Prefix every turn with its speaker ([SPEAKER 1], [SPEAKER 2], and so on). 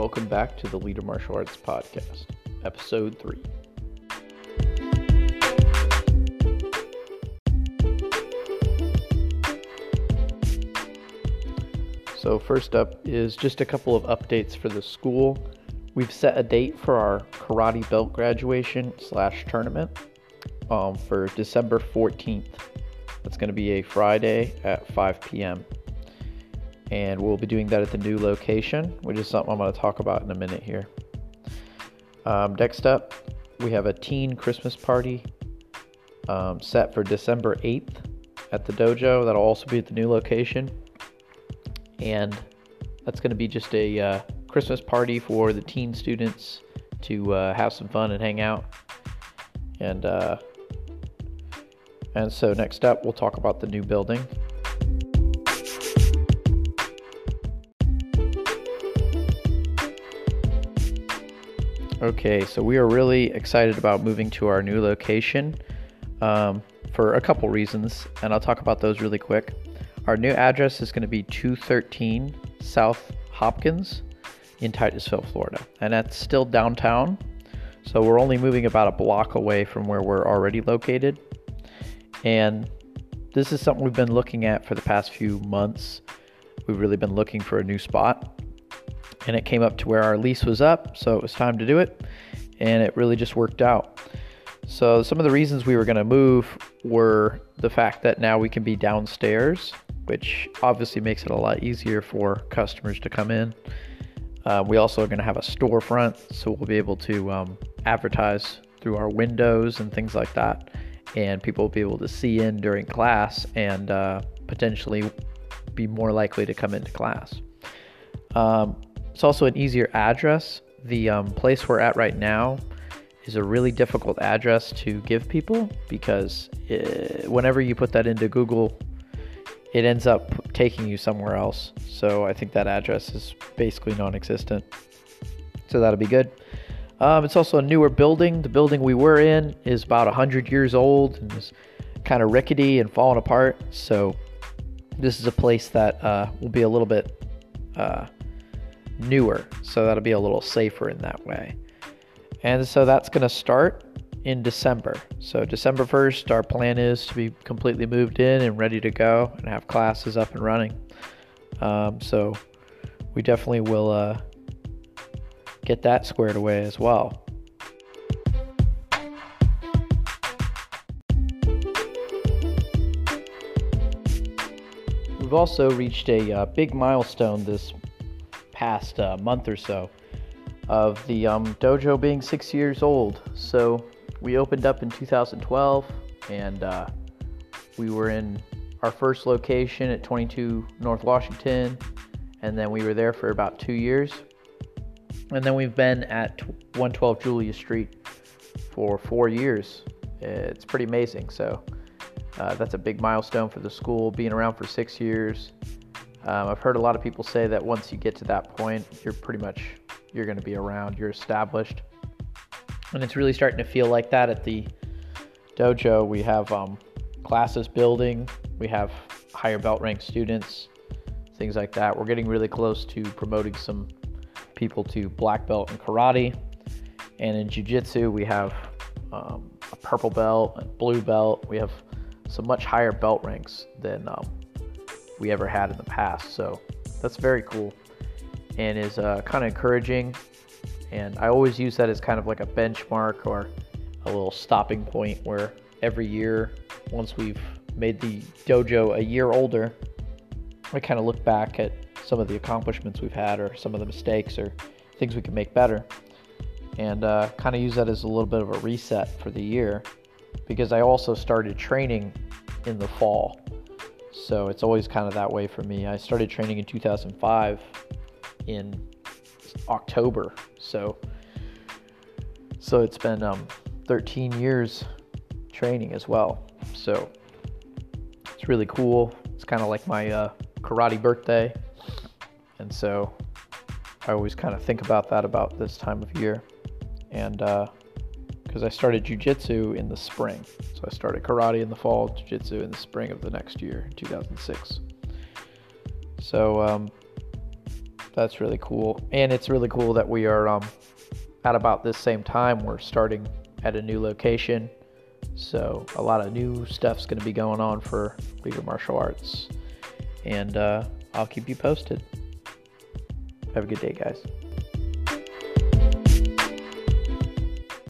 [SPEAKER 1] Welcome back to the Leader Martial Arts Podcast, Episode 3. So, first up is just a couple of updates for the school. We've set a date for our karate belt graduation slash tournament um, for December 14th. That's going to be a Friday at 5 p.m. And we'll be doing that at the new location, which is something I'm going to talk about in a minute here. Um, next up, we have a teen Christmas party um, set for December 8th at the dojo. That'll also be at the new location. And that's going to be just a uh, Christmas party for the teen students to uh, have some fun and hang out. And uh, and so next up, we'll talk about the new building. Okay, so we are really excited about moving to our new location um, for a couple reasons, and I'll talk about those really quick. Our new address is going to be 213 South Hopkins in Titusville, Florida, and that's still downtown. So we're only moving about a block away from where we're already located. And this is something we've been looking at for the past few months. We've really been looking for a new spot. And it came up to where our lease was up, so it was time to do it. And it really just worked out. So, some of the reasons we were going to move were the fact that now we can be downstairs, which obviously makes it a lot easier for customers to come in. Uh, we also are going to have a storefront, so we'll be able to um, advertise through our windows and things like that and people will be able to see in during class and uh, potentially be more likely to come into class. Um, it's also an easier address. The um, place we're at right now is a really difficult address to give people because it, whenever you put that into Google, it ends up taking you somewhere else. So I think that address is basically non existent. So that'll be good. Um, it's also a newer building. The building we were in is about 100 years old and is kind of rickety and falling apart. So, this is a place that uh, will be a little bit uh, newer. So, that'll be a little safer in that way. And so, that's going to start in December. So, December 1st, our plan is to be completely moved in and ready to go and have classes up and running. Um, so, we definitely will. Uh, get that squared away as well. We've also reached a uh, big milestone this past uh, month or so of the um, dojo being six years old. So we opened up in 2012 and uh, we were in our first location at 22 North Washington, and then we were there for about two years. And then we've been at 112 Julia Street for four years. It's pretty amazing. So uh, that's a big milestone for the school, being around for six years. Um, I've heard a lot of people say that once you get to that point, you're pretty much you're going to be around, you're established, and it's really starting to feel like that at the dojo. We have um, classes building, we have higher belt rank students, things like that. We're getting really close to promoting some people to black belt in karate. And in jiu-jitsu, we have um, a purple belt, a blue belt. We have some much higher belt ranks than um, we ever had in the past. So that's very cool and is uh, kind of encouraging. And I always use that as kind of like a benchmark or a little stopping point where every year, once we've made the dojo a year older, I kind of look back at some of the accomplishments we've had or some of the mistakes or things we can make better. And uh, kind of use that as a little bit of a reset for the year because I also started training in the fall. So it's always kind of that way for me. I started training in 2005 in October. So so it's been um, 13 years training as well. So it's really cool. It's kind of like my uh, karate birthday. And so I always kind of think about that about this time of year. And because I started jujitsu in the spring. So I started karate in the fall, jujitsu in the spring of the next year, 2006. So um, That's really cool. And it's really cool that we are um, at about this same time. We're starting at a new location. So a lot of new stuff's going to be going on for Uyghur Martial Arts. And uh, I'll keep you posted. Have a good day, guys.